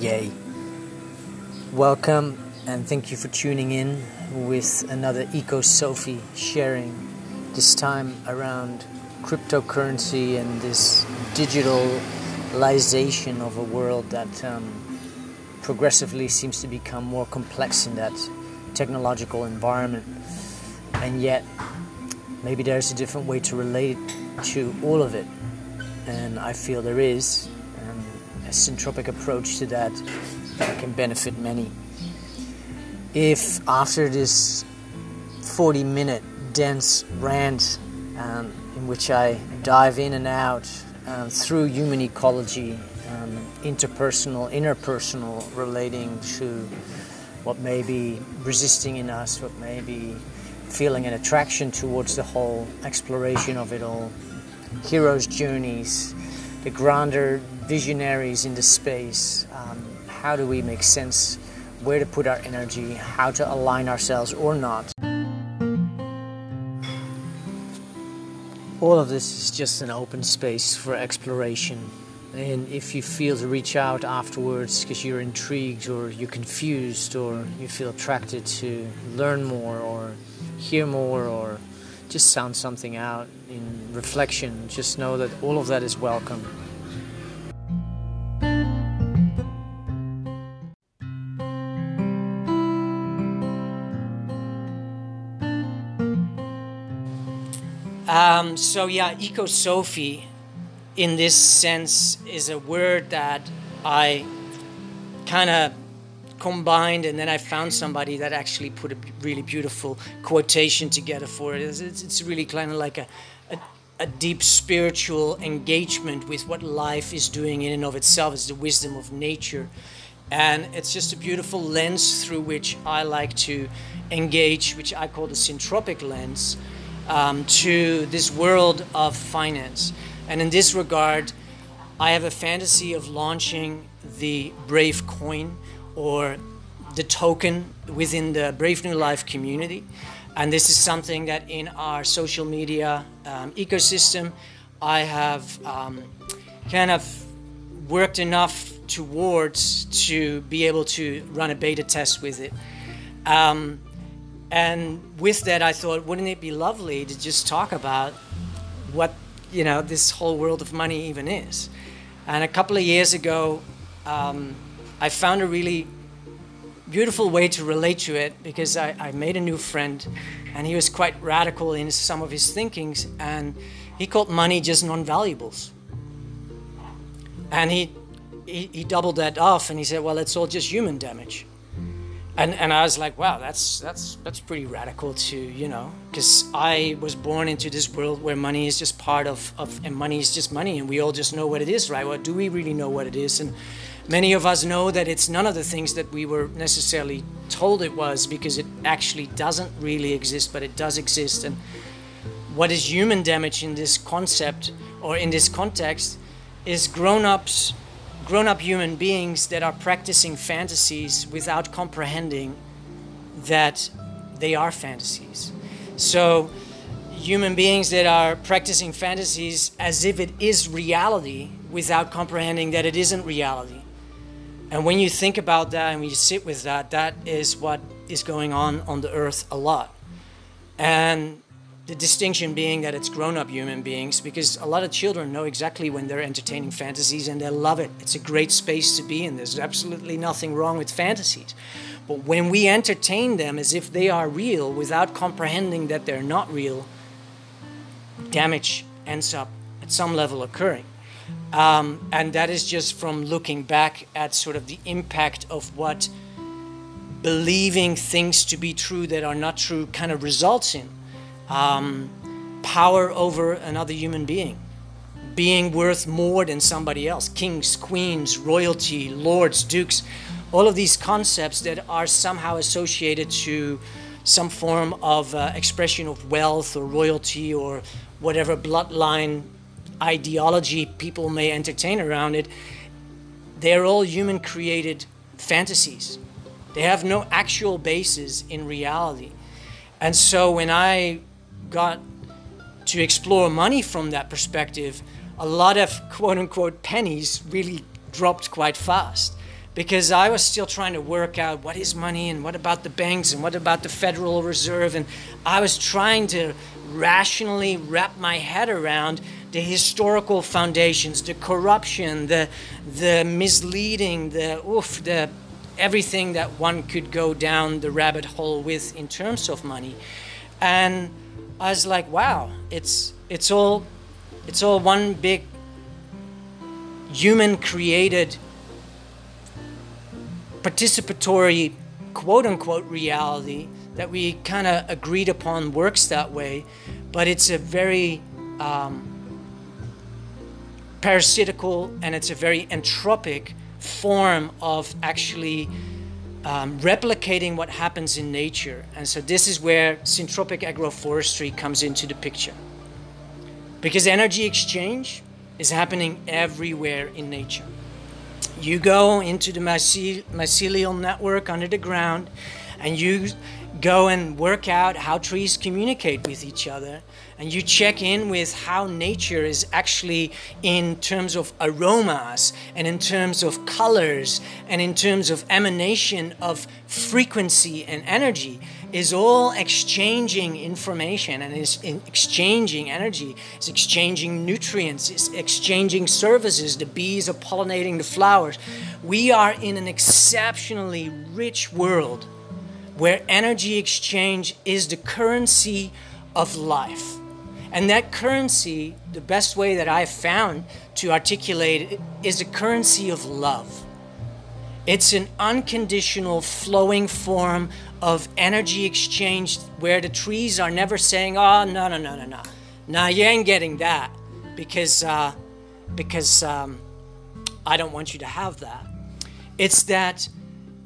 Yay. Welcome and thank you for tuning in with another EcoSophy sharing, this time around cryptocurrency and this digitalization of a world that um, progressively seems to become more complex in that technological environment. And yet, maybe there's a different way to relate to all of it. And I feel there is syntropic approach to that that can benefit many. If after this 40 minute dense rant um, in which I dive in and out um, through human ecology, um, interpersonal, interpersonal, relating to what may be resisting in us, what may be feeling an attraction towards the whole exploration of it all, heroes' journeys, the grander visionaries in the space. Um, how do we make sense? Where to put our energy? How to align ourselves or not? All of this is just an open space for exploration. And if you feel to reach out afterwards because you're intrigued or you're confused or you feel attracted to learn more or hear more or just sound something out in reflection, just know that all of that is welcome. Um, so yeah, EcoSophy, in this sense, is a word that I kind of combined, and then I found somebody that actually put a really beautiful quotation together for it. It's, it's really kind of like a, a, a deep spiritual engagement with what life is doing in and of itself. It's the wisdom of nature. And it's just a beautiful lens through which I like to engage, which I call the syntropic lens um, to this world of finance. And in this regard, I have a fantasy of launching the Brave coin or the token within the Brave New Life community. And this is something that in our social media um, ecosystem, I have um, kind of worked enough towards to be able to run a beta test with it. Um, and with that, I thought, wouldn't it be lovely to just talk about what you know this whole world of money even is? And a couple of years ago, um, I found a really beautiful way to relate to it because I, I, made a new friend, and he was quite radical in some of his thinkings, and he called money just non-valuables. And he, he he doubled that off, and he said, "Well, it's all just human damage." And and I was like, wow, that's that's that's pretty radical to you know, because I was born into this world where money is just part of of and money is just money, and we all just know what it is, right? Well, do we really know what it is? And many of us know that it's none of the things that we were necessarily told it was, because it actually doesn't really exist, but it does exist. And what is human damage in this concept or in this context is grown-ups grown up human beings that are practicing fantasies without comprehending that they are fantasies. So, human beings that are practicing fantasies as if it is reality without comprehending that it isn't reality. And when you think about that and when you sit with that, that is what is going on on the earth a lot. And the distinction being that it's grown up human beings because a lot of children know exactly when they're entertaining fantasies and they love it. It's a great space to be in. There's absolutely nothing wrong with fantasies. But when we entertain them as if they are real without comprehending that they're not real, damage ends up at some level occurring. Um, and that is just from looking back at sort of the impact of what believing things to be true that are not true kind of results in um, power over another human being, being worth more than somebody else, kings, queens, royalty, lords, dukes, all of these concepts that are somehow associated to some form of uh, expression of wealth or royalty or whatever bloodline ideology people may entertain around it, they're all human created fantasies. They have no actual basis in reality. And so when I got to explore money from that perspective, a lot of quote unquote pennies really dropped quite fast. because I was still trying to work out what is money and what about the banks and what about the Federal Reserve. And I was trying to rationally wrap my head around the historical foundations, the corruption, the, the misleading, the oof, the everything that one could go down the rabbit hole with in terms of money. And I was like, wow, it's it's all it's all one big human created participatory quote unquote reality that we kind of agreed upon works that way, but it's a very um, parasitical and it's a very entropic form of actually um, replicating what happens in nature. And so this is where syntropic agroforestry comes into the picture. Because energy exchange is happening everywhere in nature. You go into the mycelial network under the ground and you go and work out how trees communicate with each other and you check in with how nature is actually in terms of aromas and in terms of colors and in terms of emanation of frequency and energy is all exchanging information and is exchanging energy is exchanging nutrients is exchanging services the bees are pollinating the flowers. We are in an exceptionally rich world where energy exchange is the currency of life and that currency, the best way that I've found to articulate it, is a currency of love. It's an unconditional flowing form of energy exchange where the trees are never saying, oh, no, no, no, no, no. No, you ain't getting that because, uh, because um, I don't want you to have that. It's that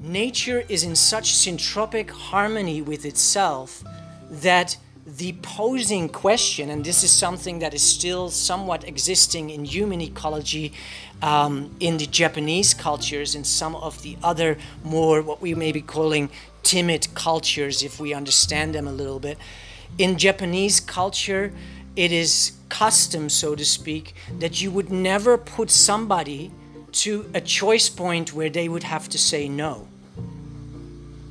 nature is in such syntropic harmony with itself that the posing question, and this is something that is still somewhat existing in human ecology um, in the Japanese cultures and some of the other more what we may be calling timid cultures, if we understand them a little bit. In Japanese culture, it is custom, so to speak, that you would never put somebody to a choice point where they would have to say no.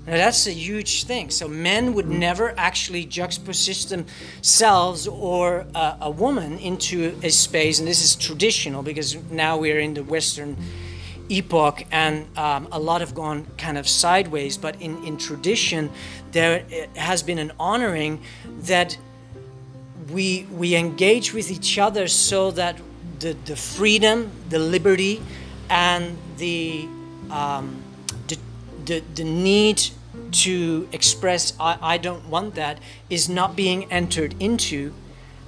Now that's a huge thing. So men would never actually juxtapose themselves or uh, a woman into a space, and this is traditional because now we're in the Western epoch and um, a lot have gone kind of sideways. But in, in tradition, there has been an honoring that we we engage with each other so that the, the freedom, the liberty, and the um, the, the, the need to express I, I don't want that is not being entered into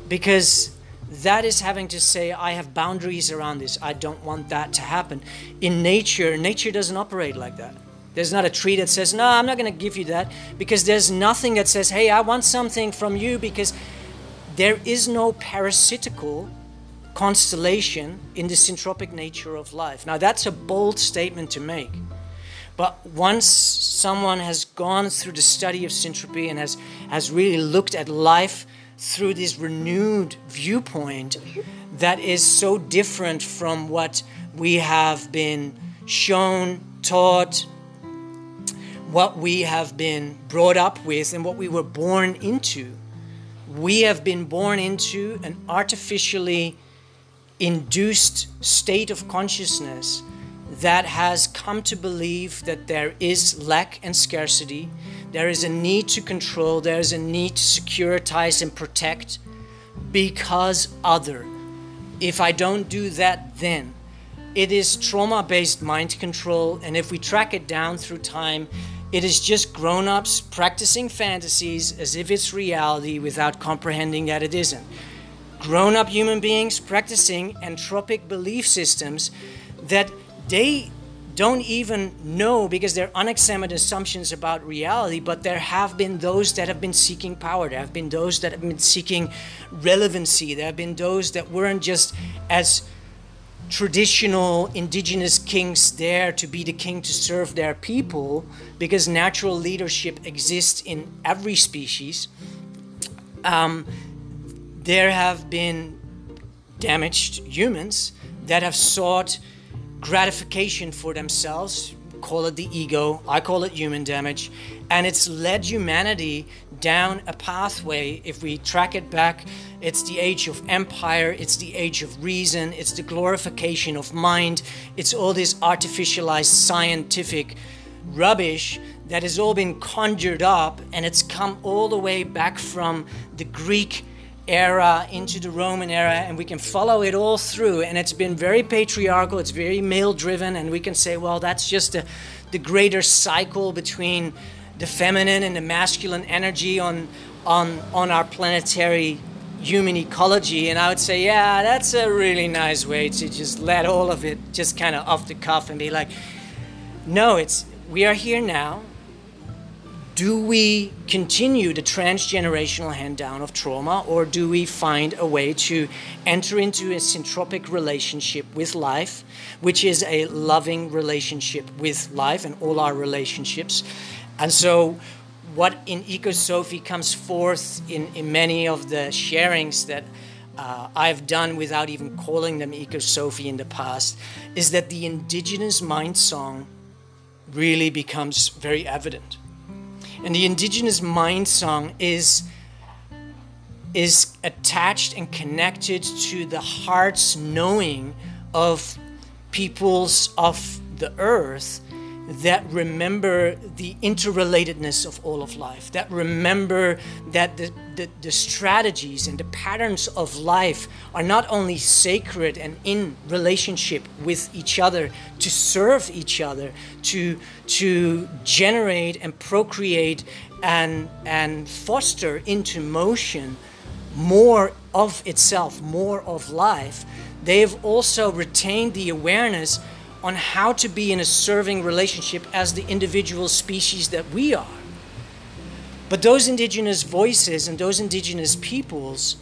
because that is having to say i have boundaries around this. I don't want that to happen. In nature nature doesn't operate like that. There's not a tree that says no i'm not going to give you that because there's nothing that says hey i want something from you because there is no parasitical constellation in the syntropic nature of life. Now that's a bold statement to make but once someone has gone through the study of syntropy and has, has really looked at life through this renewed viewpoint that is so different from what we have been shown, taught, what we have been brought up with, and what we were born into. We have been born into an artificially induced state of consciousness that has come to believe that there is lack and scarcity, there is a need to control, there is a need to securitize and protect because other. If I don't do that, then it is trauma based mind control, and if we track it down through time, it is just grown ups practicing fantasies as if it's reality without comprehending that it isn't. Grown up human beings practicing entropic belief systems that they don't even know because they're unexamined assumptions about reality, but there have been those that have been seeking power. There have been those that have been seeking relevancy. There have been those that weren't just as traditional indigenous kings there to be the king to serve their people because natural leadership exists in every species. Um, there have been damaged humans that have sought gratification for themselves call it the ego, I call it human damage, and it's led humanity down a pathway. If we track it back, it's the age of empire, it's the age of reason, it's the glorification of mind, it's all this artificialized scientific rubbish that has all been conjured up, and it's come all the way back from the Greek era into the Roman era, and we can follow it all through. And it's been very patriarchal, it's very male driven, and we can say, well, that's just the, the greater cycle between the feminine and the masculine energy on, on, on our planetary human ecology. And I would say, yeah, that's a really nice way to just let all of it just kind of off the cuff and be like, no, it's we are here now do we continue the transgenerational hand down of trauma or do we find a way to enter into a syntropic relationship with life which is a loving relationship with life and all our relationships? And so what in ecosophy comes forth in, in many of the sharings that uh, I've done without even calling them ecosophy in the past is that the indigenous mind song really becomes very evident and the indigenous mind song is is attached and connected to the heart's knowing of peoples of the earth that remember the interrelatedness of all of life, that remember that the, the, the, strategies and the patterns of life are not only sacred and in relationship with each other to serve each other, to, to generate and procreate and, and foster into motion more of itself, more of life, they have also retained the awareness on how to be in a serving relationship as the individual species that we are. But those indigenous voices and those indigenous peoples,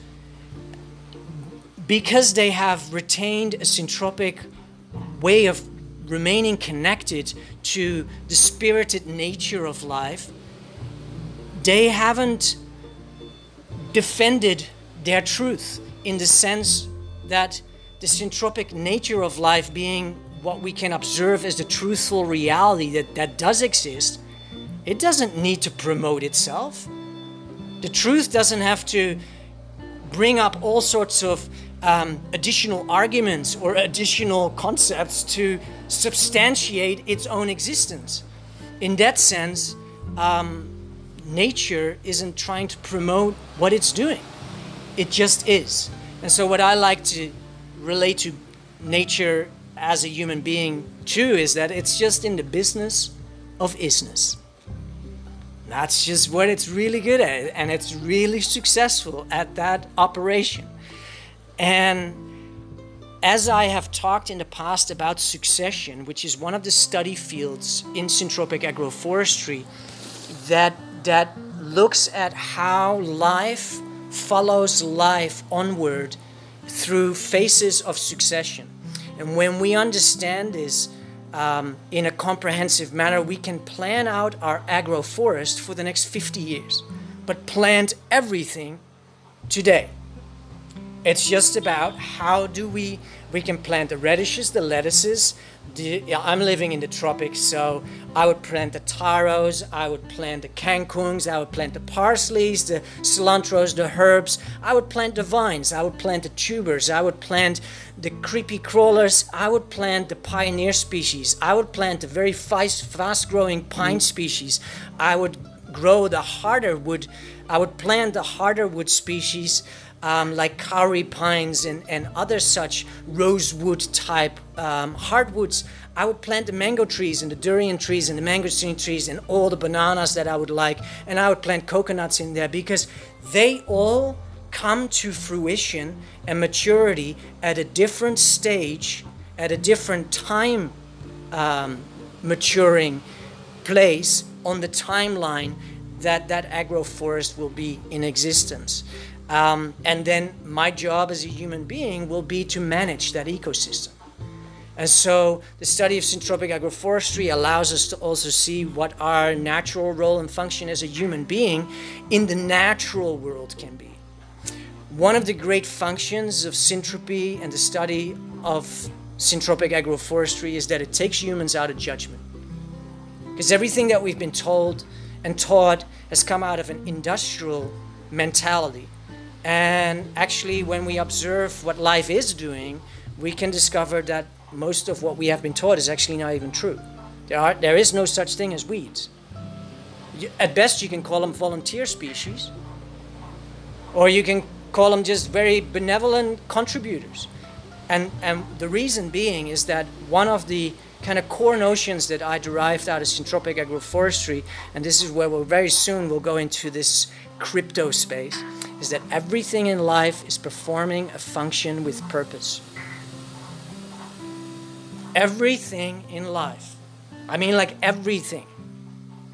because they have retained a syntropic way of remaining connected to the spirited nature of life, they haven't defended their truth in the sense that the syntropic nature of life being what we can observe as the truthful reality that, that does exist, it doesn't need to promote itself. The truth doesn't have to bring up all sorts of um, additional arguments or additional concepts to substantiate its own existence. In that sense, um, nature isn't trying to promote what it's doing, it just is. And so, what I like to relate to nature as a human being too is that it's just in the business of isness. That's just what it's really good at, and it's really successful at that operation. And as I have talked in the past about succession, which is one of the study fields in syntropic agroforestry that, that looks at how life follows life onward through phases of succession. And when we understand this um, in a comprehensive manner, we can plan out our agroforest for the next 50 years, but plant everything today. It's just about how do we we can plant the radishes, the lettuces, the, yeah, I'm living in the tropics, so I would plant the taros, I would plant the kangkungs, I would plant the parsleys, the cilantros, the herbs. I would plant the vines, I would plant the tubers, I would plant the creepy crawlers, I would plant the pioneer species, I would plant the very fast, fast-growing pine mm. species. I would grow the harder wood, I would plant the harder wood species um, like kauri pines and, and other such rosewood type um, hardwoods, I would plant the mango trees and the durian trees and the mangosteen trees and all the bananas that I would like, and I would plant coconuts in there because they all come to fruition and maturity at a different stage, at a different time um, maturing place on the timeline that that agroforest will be in existence. Um, and then my job as a human being will be to manage that ecosystem. And so the study of syntropic agroforestry allows us to also see what our natural role and function as a human being in the natural world can be. One of the great functions of syntropy and the study of syntropic agroforestry is that it takes humans out of judgment. Because everything that we've been told and taught has come out of an industrial mentality. And actually, when we observe what life is doing, we can discover that most of what we have been taught is actually not even true. There, are, there is no such thing as weeds. At best, you can call them volunteer species, or you can call them just very benevolent contributors. And, and the reason being is that one of the kind of core notions that I derived out of syntropic agroforestry, and this is where we'll very soon we'll go into this crypto space, is that everything in life is performing a function with purpose. Everything in life, I mean, like everything,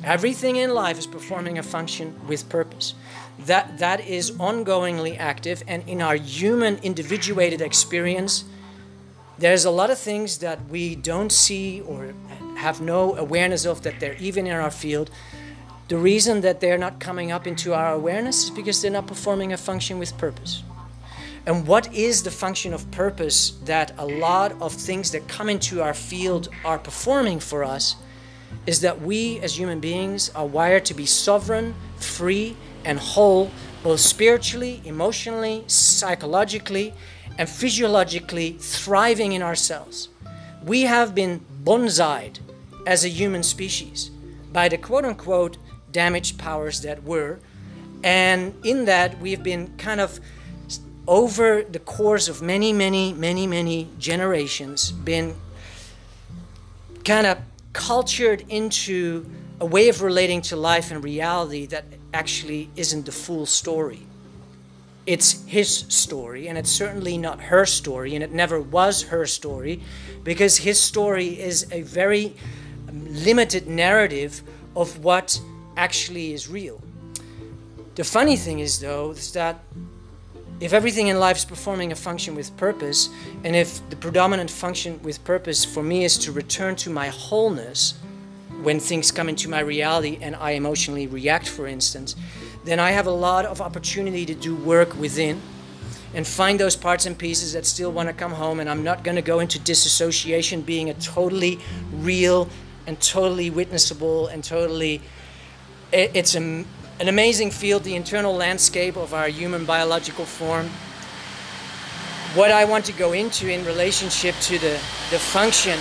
everything in life is performing a function with purpose. That, that is ongoingly active, and in our human individuated experience, there's a lot of things that we don't see or have no awareness of that they're even in our field. The reason that they're not coming up into our awareness is because they're not performing a function with purpose. And what is the function of purpose that a lot of things that come into our field are performing for us is that we as human beings are wired to be sovereign, free, and whole, both spiritually, emotionally, psychologically, and physiologically thriving in ourselves. We have been bonsaied as a human species by the quote unquote damaged powers that were. And in that, we've been kind of over the course of many, many, many, many generations, been kind of cultured into a way of relating to life and reality that actually isn't the full story it's his story, and it's certainly not her story, and it never was her story, because his story is a very um, limited narrative of what actually is real. The funny thing is, though, is that if everything in life is performing a function with purpose, and if the predominant function with purpose for me is to return to my wholeness when things come into my reality and I emotionally react, for instance, then I have a lot of opportunity to do work within and find those parts and pieces that still want to come home. And I'm not going to go into disassociation being a totally real and totally witnessable and totally. It's an amazing field, the internal landscape of our human biological form. What I want to go into in relationship to the, the function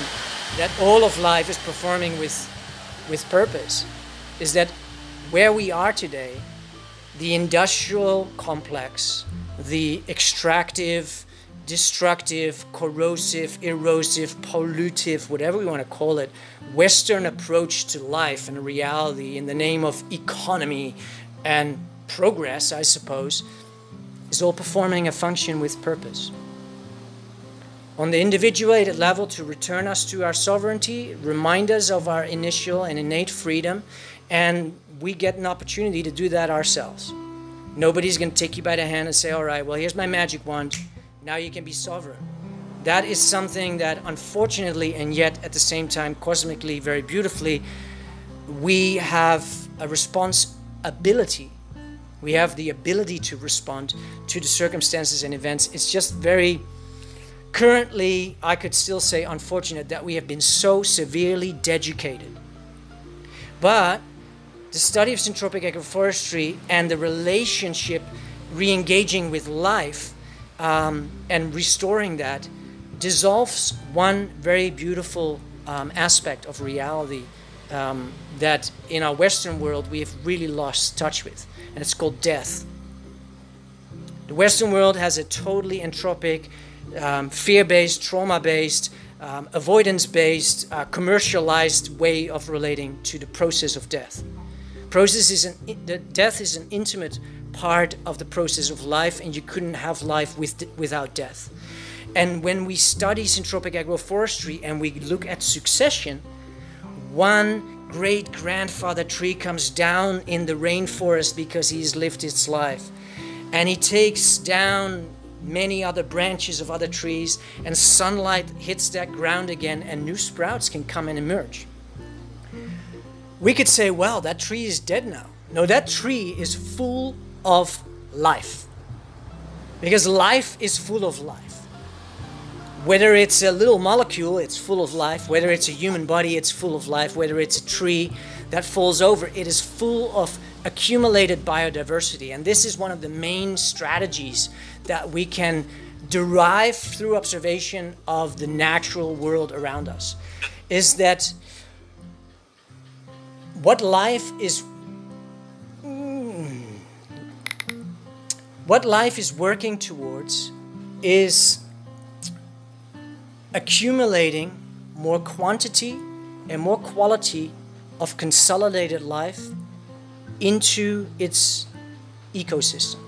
that all of life is performing with, with purpose is that where we are today the industrial complex, the extractive, destructive, corrosive, erosive, pollutive, whatever we want to call it, Western approach to life and reality in the name of economy and progress, I suppose, is all performing a function with purpose. On the individuated level, to return us to our sovereignty, remind us of our initial and innate freedom, and we get an opportunity to do that ourselves. Nobody's going to take you by the hand and say, all right, well, here's my magic wand. Now you can be sovereign. That is something that, unfortunately, and yet at the same time, cosmically, very beautifully, we have a responsibility. We have the ability to respond to the circumstances and events. It's just very, currently, I could still say, unfortunate that we have been so severely deducated. But the study of syntropic agroforestry and the relationship re-engaging with life um, and restoring that dissolves one very beautiful um, aspect of reality um, that in our Western world we have really lost touch with, and it's called death. The Western world has a totally entropic, um, fear based, trauma based, um, avoidance based, uh, commercialized way of relating to the process of death process is an the death is an intimate part of the process of life and you couldn't have life with, without death. And when we study syntropic agroforestry and we look at succession one great grandfather tree comes down in the rainforest because he's lived its life. And he takes down many other branches of other trees and sunlight hits that ground again and new sprouts can come and emerge we could say, well, that tree is dead now. No, that tree is full of life. Because life is full of life. whether it's a little molecule, it's full of life. Whether it's a human body, it's full of life. Whether it's a tree that falls over, it is full of accumulated biodiversity. And this is one of the main strategies that we can derive through observation of the natural world around us. Is that what life is what life is working towards is accumulating more quantity and more quality of consolidated life into its ecosystem.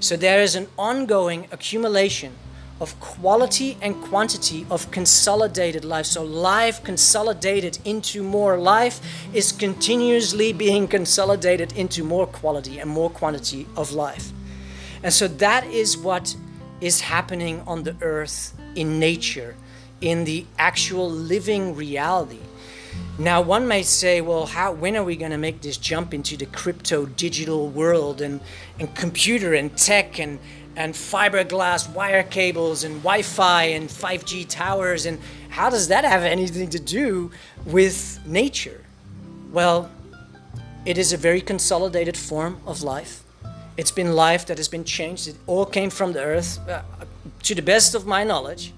So there is an ongoing accumulation of quality and quantity of consolidated life. So life consolidated into more life is continuously being consolidated into more quality and more quantity of life. And so that is what is happening on the earth in nature, in the actual living reality. Now, one might say, well, how, when are we going to make this jump into the crypto digital world and, and computer and tech and, and fiberglass wire cables and Wi Fi and 5G towers? And how does that have anything to do with nature? Well, it is a very consolidated form of life. It's been life that has been changed. It all came from the earth, uh, to the best of my knowledge.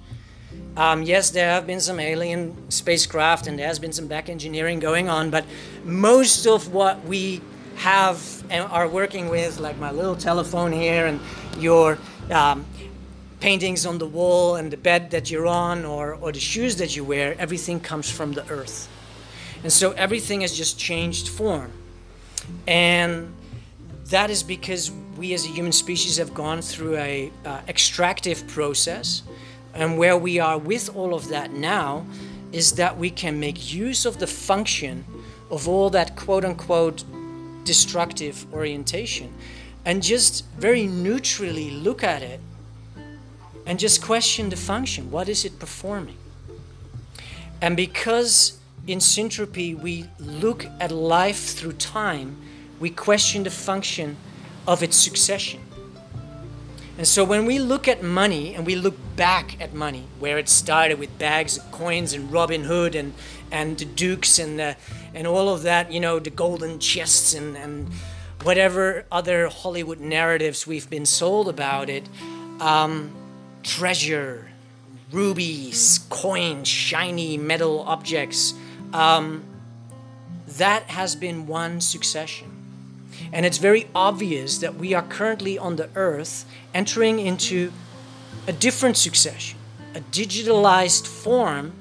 Um, yes, there have been some alien spacecraft and there has been some back engineering going on, but most of what we have and are working with, like my little telephone here and your um, paintings on the wall and the bed that you're on or, or the shoes that you wear, everything comes from the earth. And so everything has just changed form. And that is because we as a human species have gone through a uh, extractive process and where we are with all of that now is that we can make use of the function of all that quote unquote destructive orientation and just very neutrally look at it and just question the function. What is it performing? And because in syntropy we look at life through time, we question the function of its succession. And so when we look at money and we look back at money, where it started with bags of coins and Robin Hood and, and the dukes and, the, and all of that, you know, the golden chests and, and whatever other Hollywood narratives we've been sold about it, um, treasure, rubies, coins, shiny metal objects, um, that has been one succession. And it's very obvious that we are currently on the earth entering into a different succession, a digitalized form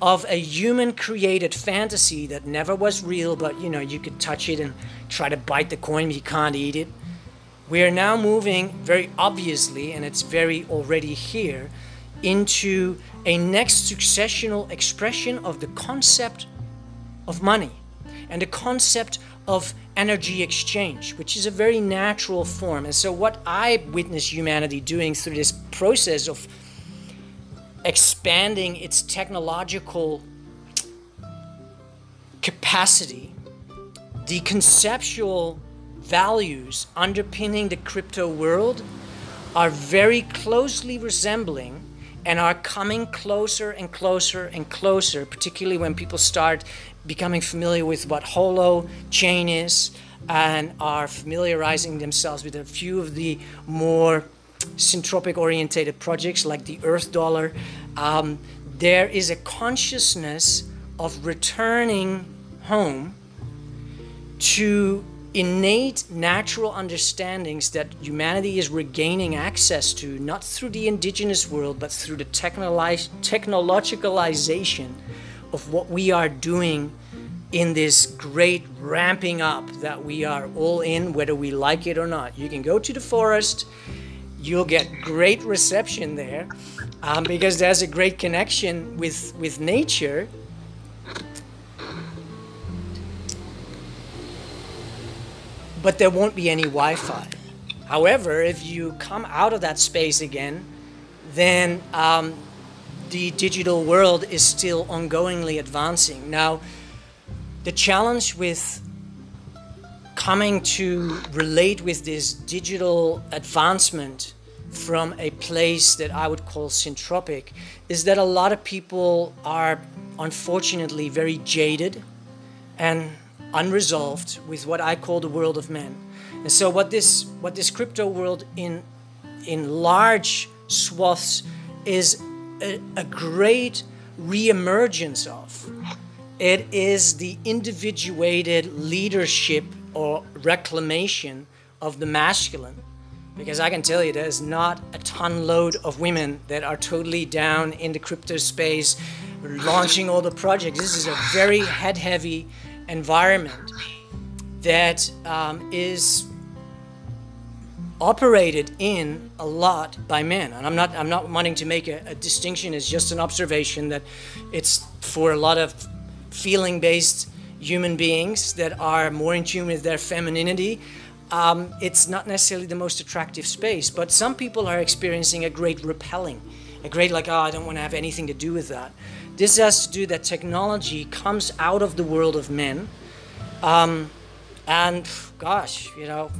of a human created fantasy that never was real, but you know, you could touch it and try to bite the coin, you can't eat it. We are now moving very obviously, and it's very already here, into a next successional expression of the concept of money and the concept of energy exchange, which is a very natural form. And so, what I witness humanity doing through this process of expanding its technological capacity, the conceptual values underpinning the crypto world are very closely resembling and are coming closer and closer and closer, particularly when people start becoming familiar with what holo chain is and are familiarizing themselves with a few of the more syntropic orientated projects like the earth dollar. Um, there is a consciousness of returning home to innate natural understandings that humanity is regaining access to, not through the indigenous world, but through the technologicalization of what we are doing in this great ramping up that we are all in, whether we like it or not. You can go to the forest, you'll get great reception there um, because there's a great connection with, with nature. But there won't be any Wi Fi. However, if you come out of that space again, then um, the digital world is still ongoingly advancing. Now, the challenge with coming to relate with this digital advancement from a place that I would call syntropic is that a lot of people are unfortunately very jaded and unresolved with what I call the world of men. And so what this what this crypto world in in large swaths is a, a great reemergence of. It is the individuated leadership or reclamation of the masculine. Because I can tell you, there's not a ton load of women that are totally down in the crypto space, launching all the projects. This is a very head heavy environment that um, is operated in a lot by men. And I'm not, I'm not wanting to make a, a distinction, it's just an observation that it's for a lot of feeling based human beings that are more in tune with their femininity. Um, it's not necessarily the most attractive space, but some people are experiencing a great repelling, a great, like, oh, I don't want to have anything to do with that. This has to do that technology comes out of the world of men. Um, and gosh, you know,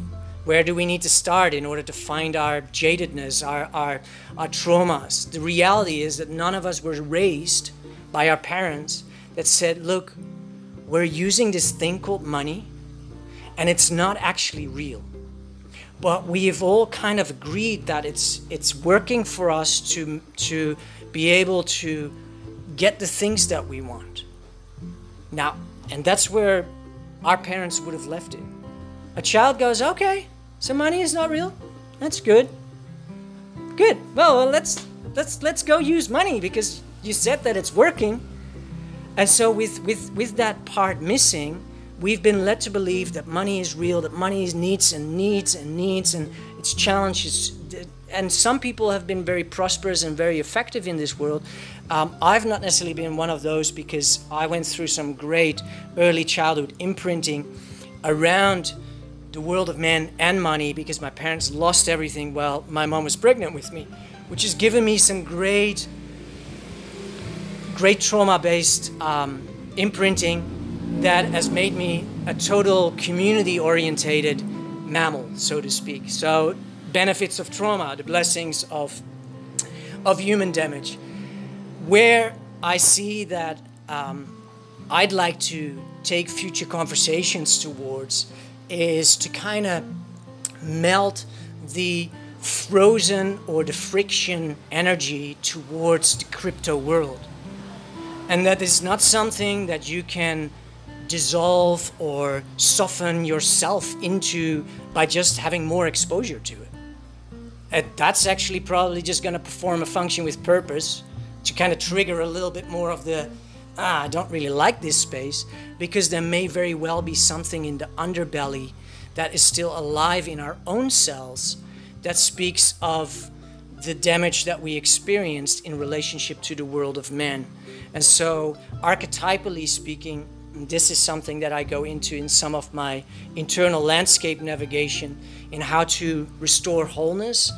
where do we need to start in order to find our jadedness, our, our, our traumas? The reality is that none of us were raised by our parents that said, look, we're using this thing called money and it's not actually real. But we've all kind of agreed that it's, it's working for us to, to be able to get the things that we want. Now, and that's where our parents would have left it. A child goes, okay, so money is not real. That's good. Good. Well, let's let's let's go use money because you said that it's working. And so with with with that part missing, we've been led to believe that money is real, that money is needs and needs and needs and its challenges. And some people have been very prosperous and very effective in this world. Um, I've not necessarily been one of those because I went through some great early childhood imprinting around the world of men and money because my parents lost everything while my mom was pregnant with me, which has given me some great, great trauma based um, imprinting that has made me a total community orientated mammal, so to speak. So, benefits of trauma, the blessings of, of human damage. Where I see that um, I'd like to take future conversations towards is to kind of melt the frozen or the friction energy towards the crypto world. And that is not something that you can dissolve or soften yourself into by just having more exposure to it. And that's actually probably just going to perform a function with purpose to kind of trigger a little bit more of the ah, I don't really like this space because there may very well be something in the underbelly that is still alive in our own cells that speaks of the damage that we experienced in relationship to the world of men. And so, archetypally speaking, this is something that I go into in some of my internal landscape navigation in how to restore wholeness.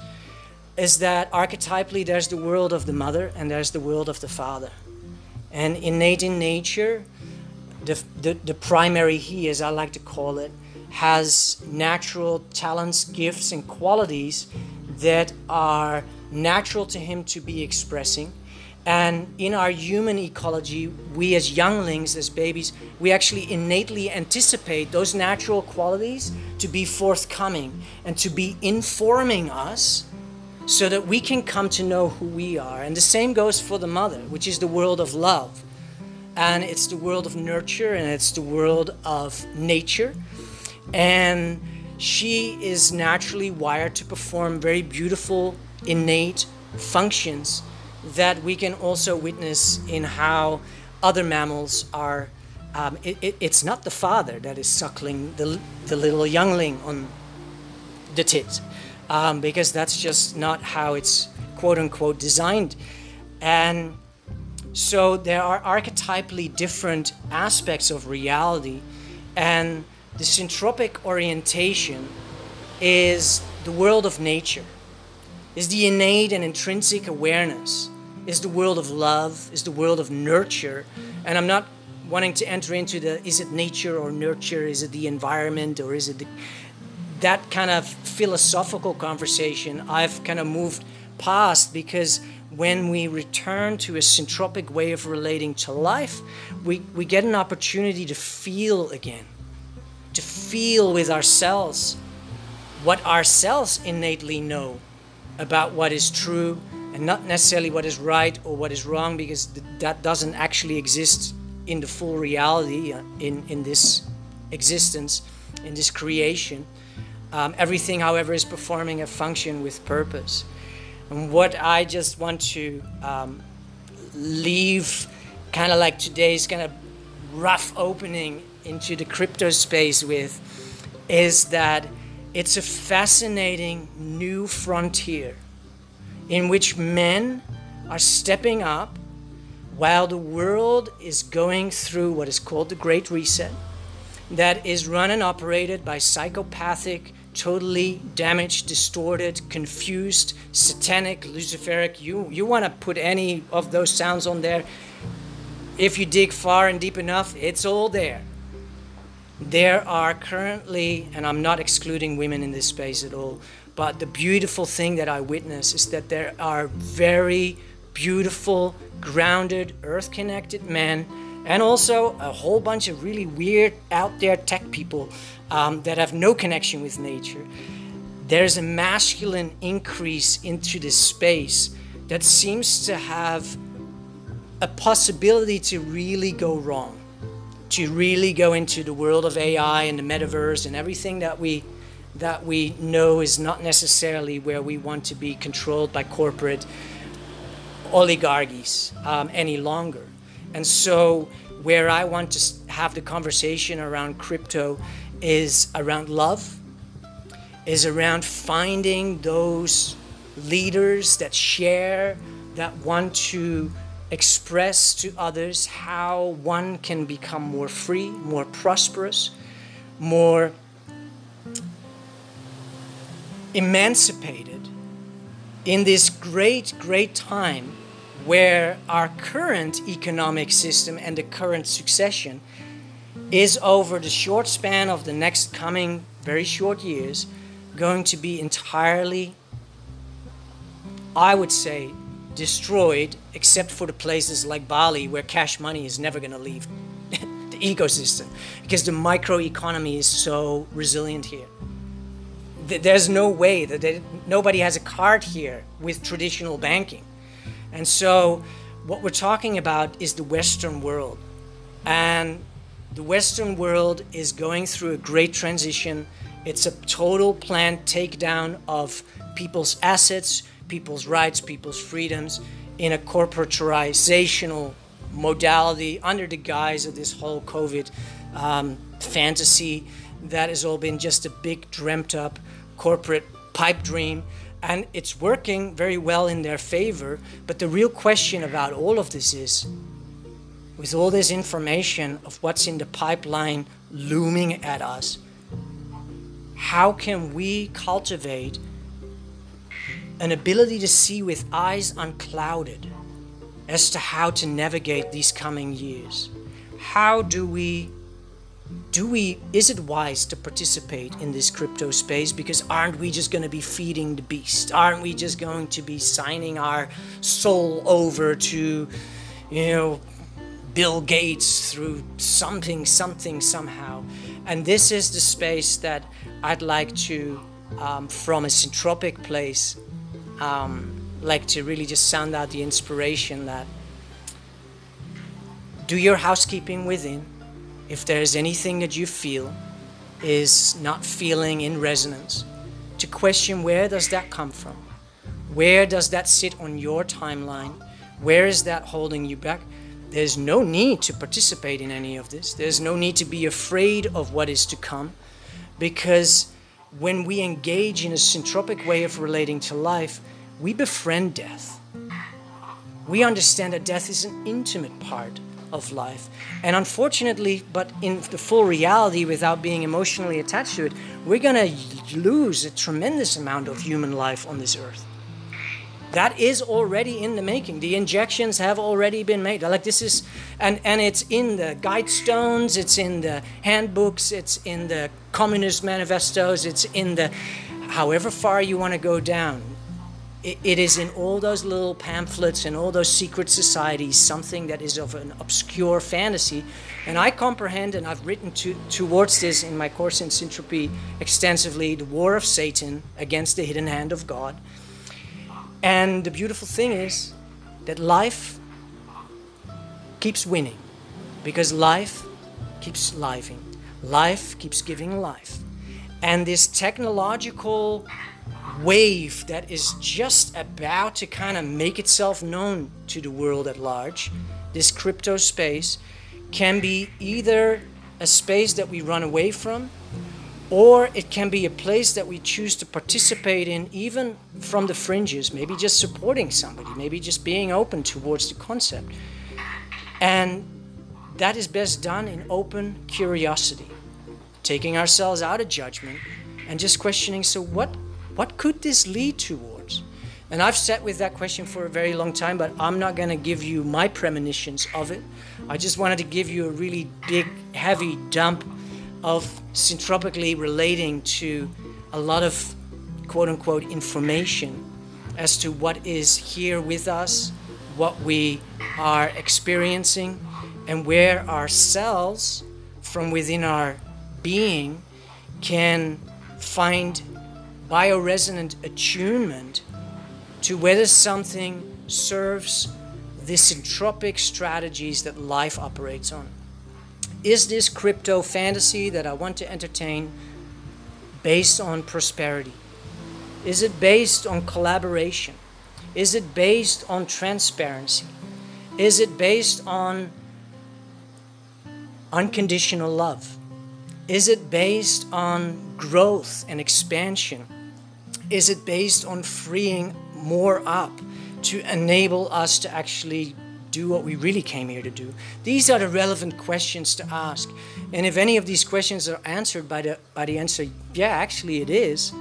Is that archetypally there's the world of the mother and there's the world of the father. And innate in nature, the, the, the primary he, as I like to call it, has natural talents, gifts, and qualities that are natural to him to be expressing. And in our human ecology, we as younglings, as babies, we actually innately anticipate those natural qualities to be forthcoming and to be informing us so that we can come to know who we are. And the same goes for the mother, which is the world of love. And it's the world of nurture and it's the world of nature. And she is naturally wired to perform very beautiful, innate functions that we can also witness in how other mammals are. Um, it, it, it's not the father that is suckling the, the little youngling on the tit um, because that's just not how it's quote unquote designed. And so there are archetypally different aspects of reality, and the syntropic orientation is the world of nature, is the innate and intrinsic awareness, is the world of love, is the world of nurture. And I'm not wanting to enter into the is it nature or nurture, is it the environment or is it the that kind of philosophical conversation I've kind of moved past because when we return to a syntropic way of relating to life, we, we get an opportunity to feel again, to feel with ourselves what ourselves innately know about what is true and not necessarily what is right or what is wrong because th- that doesn't actually exist in the full reality uh, in, in this existence, in this creation. Um, everything, however, is performing a function with purpose. And what I just want to um, leave, kind of like today's kind of rough opening into the crypto space with, is that it's a fascinating new frontier in which men are stepping up while the world is going through what is called the Great Reset, that is run and operated by psychopathic, totally damaged, distorted, confused, satanic, luciferic. You, you want to put any of those sounds on there. If you dig far and deep enough, it's all there. There are currently, and I'm not excluding women in this space at all, but the beautiful thing that I witness is that there are very beautiful, grounded, earth connected men, and also a whole bunch of really weird, out there tech people um, that have no connection with nature. There's a masculine increase into this space that seems to have a possibility to really go wrong, to really go into the world of AI and the metaverse and everything that we that we know is not necessarily where we want to be controlled by corporate oligarchies um, any longer. And so, where I want to have the conversation around crypto is around love, is around finding those leaders that share, that want to express to others how one can become more free, more prosperous, more emancipated in this great, great time where our current economic system and the current succession is over the short span of the next coming very short years going to be entirely, I would say, destroyed, except for the places like Bali where cash money is never going to leave the ecosystem because the microeconomy is so resilient here there's no way that they, nobody has a card here with traditional banking. And so, what we're talking about is the Western world. And the Western world is going through a great transition. It's a total planned takedown of people's assets, people's rights, people's freedoms in a corporatizational modality under the guise of this whole COVID um, fantasy that has all been just a big dreamt up corporate pipe dream, and it's working very well in their favor. But the real question about all of this is with all this information of what's in the pipeline looming at us, how can we cultivate an ability to see with eyes unclouded as to how to navigate these coming years? How do we do we is it wise to participate in this crypto space? Because aren't we just going to be feeding the beast? Aren't we just going to be signing our soul over to you know bill gates through something something somehow? And this is the space that i'd like to um, from a syntropic place um, like to really just sound out the inspiration that do your housekeeping within if there's anything that you feel is not feeling in resonance, to question where does that come from? Where does that sit on your timeline? Where is that holding you back? There's no need to participate in any of this. There's no need to be afraid of what is to come because when we engage in a syntropic way of relating to life, we befriend death. We understand that death is an intimate part of life. And unfortunately, but in the full reality, without being emotionally attached to it, we're going to lose a tremendous amount of human life on this earth. That is already in the making. The injections have already been made. Like this is, and and it's in the guide stones, it's in the handbooks, it's in the communist manifestos, it's in the however far you want to go down. It, it is in all those little pamphlets and all those secret societies something that is of an obscure fantasy. And I comprehend, and I've written to, towards this in my course in Syntropy extensively the war of Satan against the hidden hand of God. And the beautiful thing is that life keeps winning because life keeps living. Life keeps giving life. And this technological wave that is just about to kind of make itself known to the world at large, this crypto space, can be either a space that we run away from, or it can be a place that we choose to participate in, even from the fringes, maybe just supporting somebody, maybe just being open towards the concept. And that is best done in open curiosity, taking ourselves out of judgment and just questioning so, what, what could this lead towards? And I've sat with that question for a very long time, but I'm not going to give you my premonitions of it. I just wanted to give you a really big, heavy dump of syntropically relating to a lot of quote unquote information as to what is here with us, what we are experiencing, and where our cells from within our being can find bioresonant attunement to whether something serves the syntropic strategies that life operates on. Is this crypto fantasy that I want to entertain based on prosperity? Is it based on collaboration? Is it based on transparency? Is it based on unconditional love? Is it based on growth and expansion? Is it based on freeing more up to enable us to actually do what we really came here to do? These are the relevant questions to ask. And if any of these questions are answered by the by the answer, yeah, actually it is,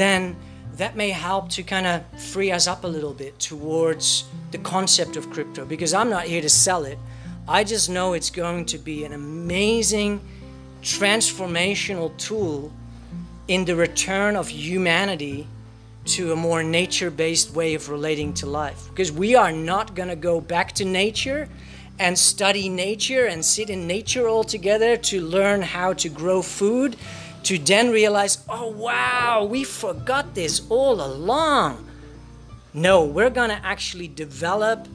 then that may help to kind of free us up a little bit towards the concept of crypto because I'm not here to sell it. I just know it's going to be an amazing transformational tool in the return of humanity to a more nature based way of relating to life. Because we are not going to go back to nature and study nature and sit in nature all together to learn how to grow food, to then realize, oh wow, we forgot this all along. No, we're going to actually develop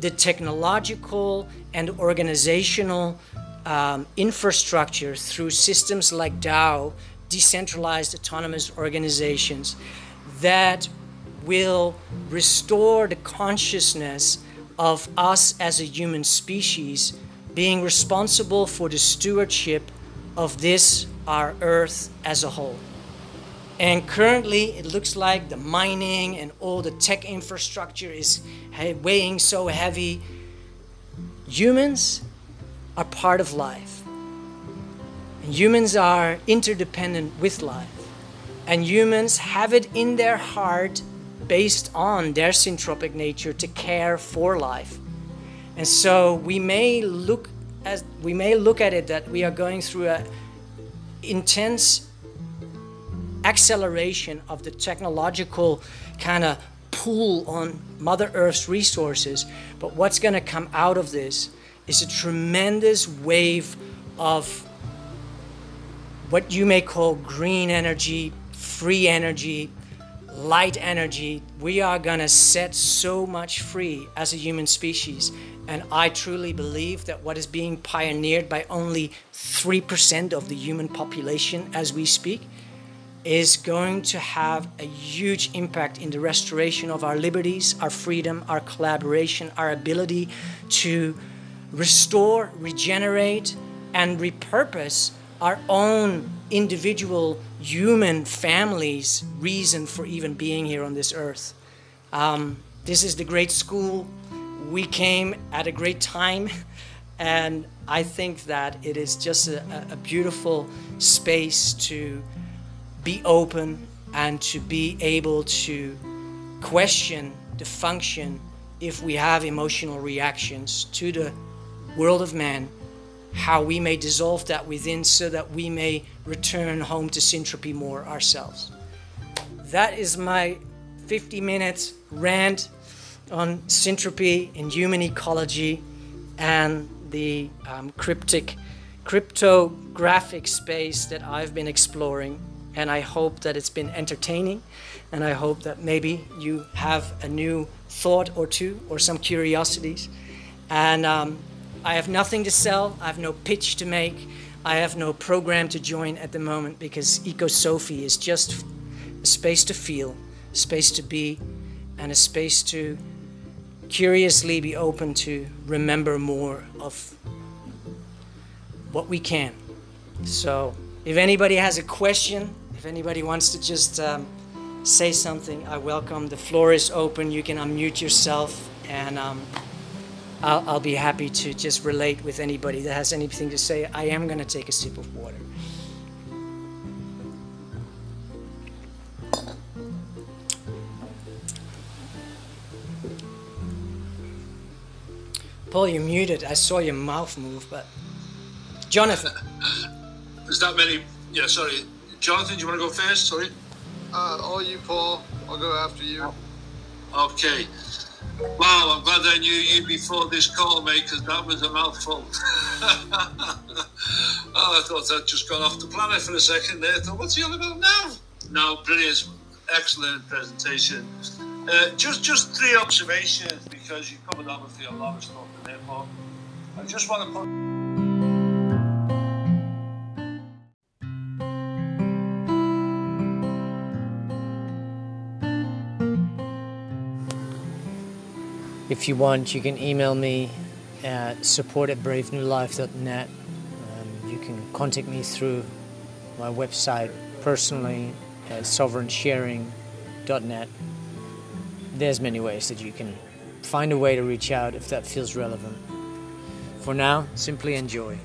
the technological and organizational um, infrastructure through systems like DAO, decentralized autonomous organizations that will restore the consciousness of us as a human species being responsible for the stewardship of this, our earth as a whole. And currently, it looks like the mining and all the tech infrastructure is weighing so heavy. Humans are part of life. And humans are interdependent with life. And humans have it in their heart, based on their syntropic nature, to care for life. And so we may look as we may look at it that we are going through a intense acceleration of the technological kind of pull on Mother Earth's resources. But what's going to come out of this is a tremendous wave of what you may call green energy, free energy, light energy. We are going to set so much free as a human species. And I truly believe that what is being pioneered by only 3% of the human population as we speak is going to have a huge impact in the restoration of our liberties, our freedom, our collaboration, our ability to restore, regenerate, and repurpose our own individual human families' reason for even being here on this earth. Um, this is the great school. We came at a great time, and I think that it is just a, a beautiful space to be open and to be able to question the function if we have emotional reactions to the world of man how we may dissolve that within so that we may return home to syntropy more ourselves. That is my 50 minute rant on syntropy in human ecology and the um, cryptic cryptographic space that I've been exploring. And I hope that it's been entertaining. And I hope that maybe you have a new thought or two or some curiosities. And um, I have nothing to sell, I have no pitch to make, I have no program to join at the moment because Ecosophy is just a space to feel, a space to be, and a space to curiously be open to remember more of what we can. So, if anybody has a question, if anybody wants to just um, say something, I welcome. The floor is open. You can unmute yourself, and um, I'll, I'll be happy to just relate with anybody that has anything to say. I am going to take a sip of water. Paul, you're muted. I saw your mouth move, but Jonathan. There's that many. Yeah, sorry. Jonathan, do you want to go first? Sorry. Uh, all you, Paul. I'll go after you. Okay. Wow, I'm glad I knew you before this call, mate, because that was a mouthful. oh, I thought I'd just gone off the planet for a second there. I thought, what's he on about now? No, brilliant. Excellent presentation. Uh, just just three observations because you covered obviously a lot of stuff in there, but I just want to put. If you want, you can email me at support at bravenewlife.net. Um, you can contact me through my website personally at sovereignsharing.net. There's many ways that you can find a way to reach out if that feels relevant. For now, simply enjoy.